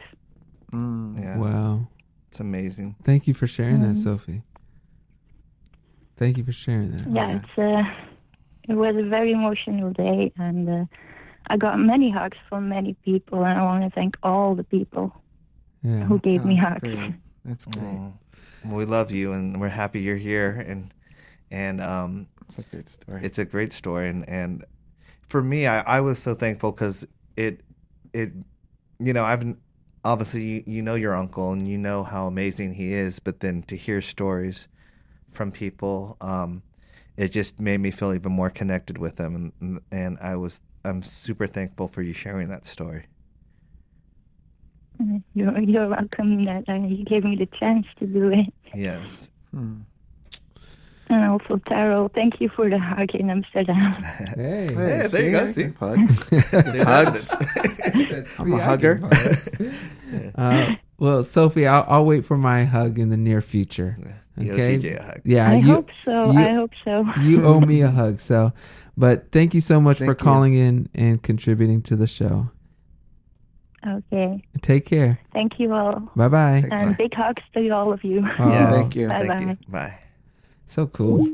Mm. Yeah, Wow. it's amazing. Thank you for sharing that, Mhm. Sophie. Thank you for sharing that. Yeah, it's uh, it was a very emotional day, and uh, I got many hugs from many people, and I want to thank all the people Yeah. who gave Oh, me hugs. great. That's great. We love you, and we're happy you're here, and and um, It's a great story. it's a great story, and and for me, I, I was so thankful because it it you know I've obviously you, you know your uncle and you know how amazing he is, but then to hear stories from people, um, it just made me feel even more connected with them, and and I was I'm super thankful for you sharing that story. You're, you're welcome that uh, you gave me the chance to do it. Yes. Hmm. And also, Taryll, thank you for the hug in Amsterdam. Hey, Hey, there you go, see? Hugs. Hugs. I'm a hugger. uh, well, Sophie, I'll, I'll wait for my hug in the near future. Okay. TJ a hug. Yeah, I you, hope so. you- I hope so. you owe me a hug. So, but thank you so much for Thank you. calling in and contributing to the show. Okay. Take care. Thank you all. Bye bye. Take- And big hugs to all of you. Oh, Yes. Thank you. Bye Thank bye. you. Bye. So cool.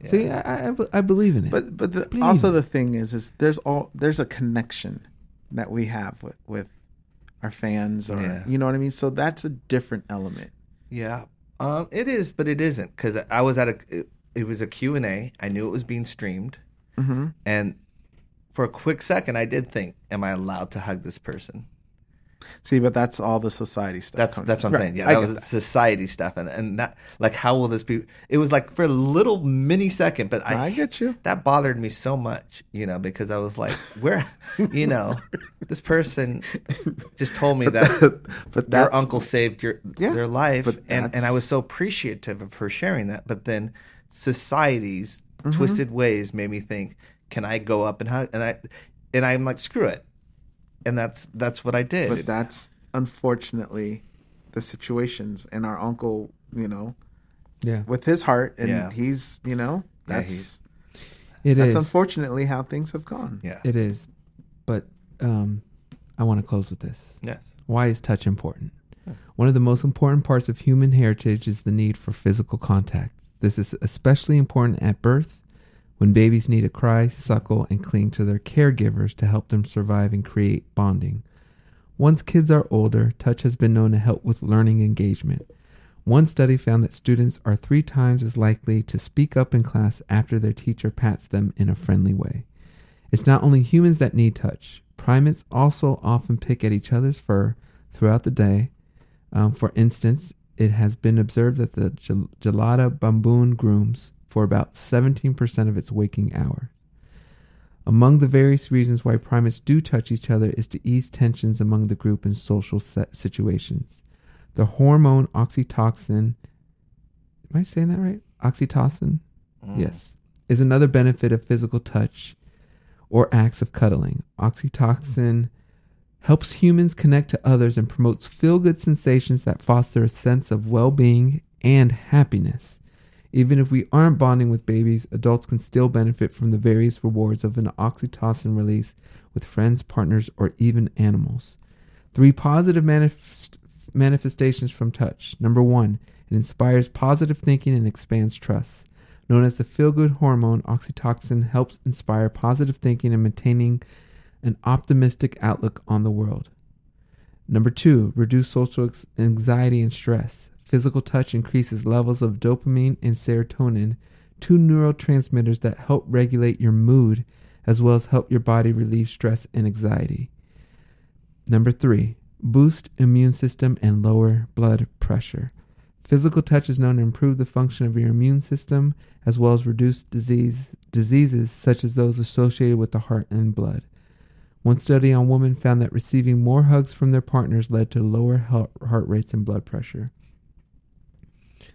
Yeah. See, I, I, I believe in it. But but the, also the thing is is there's all there's a connection that we have with, with our fans or Yeah. you know what I mean. So that's a different element. Yeah, um, it is, but it isn't because I was at a. It, it was a Q and A. I knew it was being streamed, Mm-hmm. and for a quick second, I did think, "Am I allowed to hug this person?" See, but that's all the society stuff. That's that's what I'm Right. saying. Yeah, that was society stuff, and and that like how will this be? It was like for a little mini second, but I I get you. that bothered me so much, you know, because I was like, where, you know, this person just told me that but your that's uncle saved your Yeah, their life, and and I was so appreciative of her sharing that. But then society's Mm-hmm. twisted ways made me think, can I go up and hug? And I and I'm like, screw it, and that's that's what I did. But that's unfortunately the situations, and our uncle, you know, yeah, with his heart, and Yeah. he's, you know, that's he's- it that's is. unfortunately how things have gone. yeah, It is. But um, I want to close with this. yes, Why is touch important? One of the most important parts of human heritage is the need for physical contact. This is especially important at birth, when babies need to cry, suckle, and cling to their caregivers to help them survive and create bonding. Once kids are older, touch has been known to help with learning engagement. One study found that students are three times as likely to speak up in class after their teacher pats them in a friendly way. It's not only humans that need touch. Primates also often pick at each other's fur throughout the day. Um, for instance, it has been observed that the gel- gelada baboon grooms for about 17% of its waking hours. Among the various reasons why primates do touch each other is to ease tensions among the group in social set situations. The hormone oxytocin, am I saying that right? Oxytocin? Mm. Yes. Is another benefit of physical touch or acts of cuddling. Oxytocin helps humans connect to others and promotes feel good sensations that foster a sense of well being and happiness. Even if we aren't bonding with babies, adults can still benefit from the various rewards of an oxytocin release with friends, partners, or even animals. Three positive manifest- manifestations from touch. Number one, it inspires positive thinking and expands trust. Known as the feel good hormone, oxytocin helps inspire positive thinking and maintaining an optimistic outlook on the world. Number two, reduce social anxiety and stress. Physical touch increases levels of dopamine and serotonin, two neurotransmitters that help regulate your mood as well as help your body relieve stress and anxiety. Number three, boost immune system and lower blood pressure. Physical touch is known to improve the function of your immune system as well as reduce disease, diseases such as those associated with the heart and blood. One study on women found that receiving more hugs from their partners led to lower heart rates and blood pressure.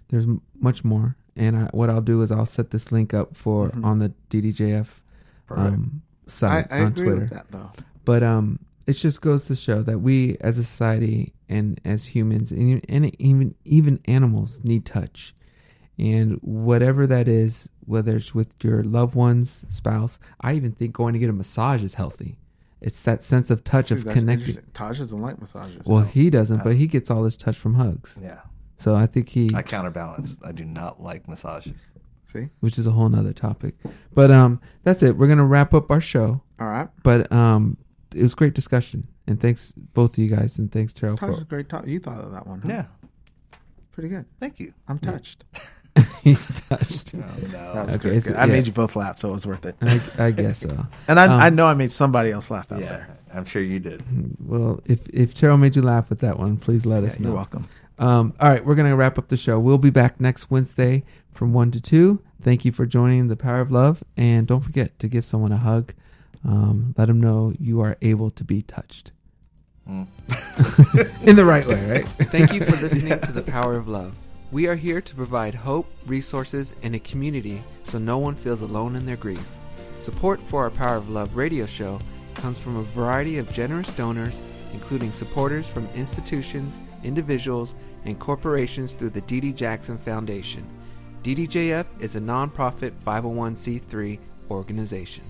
There's m- much more, and I, what I'll do is I'll set this link up for Mhm. on the DDJF um, site I on agree Twitter. that though. But um, it just goes to show that we, as a society and as humans, and, and even even animals, need touch, and whatever that is, whether it's with your loved ones, spouse. I even think going to get a massage is healthy. It's that sense of touch of connecting. Taj doesn't like massages. Well, so- he doesn't, but he gets all his touch from hugs. yeah. So I think he, I counterbalance. I do not like massages. see. which is a whole nother topic. But um, that's it. We're gonna wrap up our show. All right. But um, it was great discussion, and thanks both of you guys, and thanks Taryll Taj is for a great talk. You thought of that one. huh? Yeah. Pretty good. Thank you. I'm touched. He's touched. Oh, That no. was Okay, good. it's- I yeah. made you both laugh, so it was worth it. I, I guess so. And I, Um, I know I made somebody else laugh out Yeah, there. I'm sure you did. Well, if if Cheryl made you laugh with that one, please let us Yeah, know. you're welcome. Um, all right, we're going to wrap up the show. We'll be back next Wednesday from 1 to 2. Thank you for joining The Power of Love. And don't forget to give someone a hug. Um, let them know you are able to be touched. Mm. In the right way, right? Thank you for listening to The Power of Love. We are here to provide hope, resources, and a community so no one feels alone in their grief. Support for our Power of Love radio show comes from a variety of generous donors, including supporters from institutions, individuals, and corporations through the Dee Jackson Foundation. DDJF is a nonprofit 501c3 organization.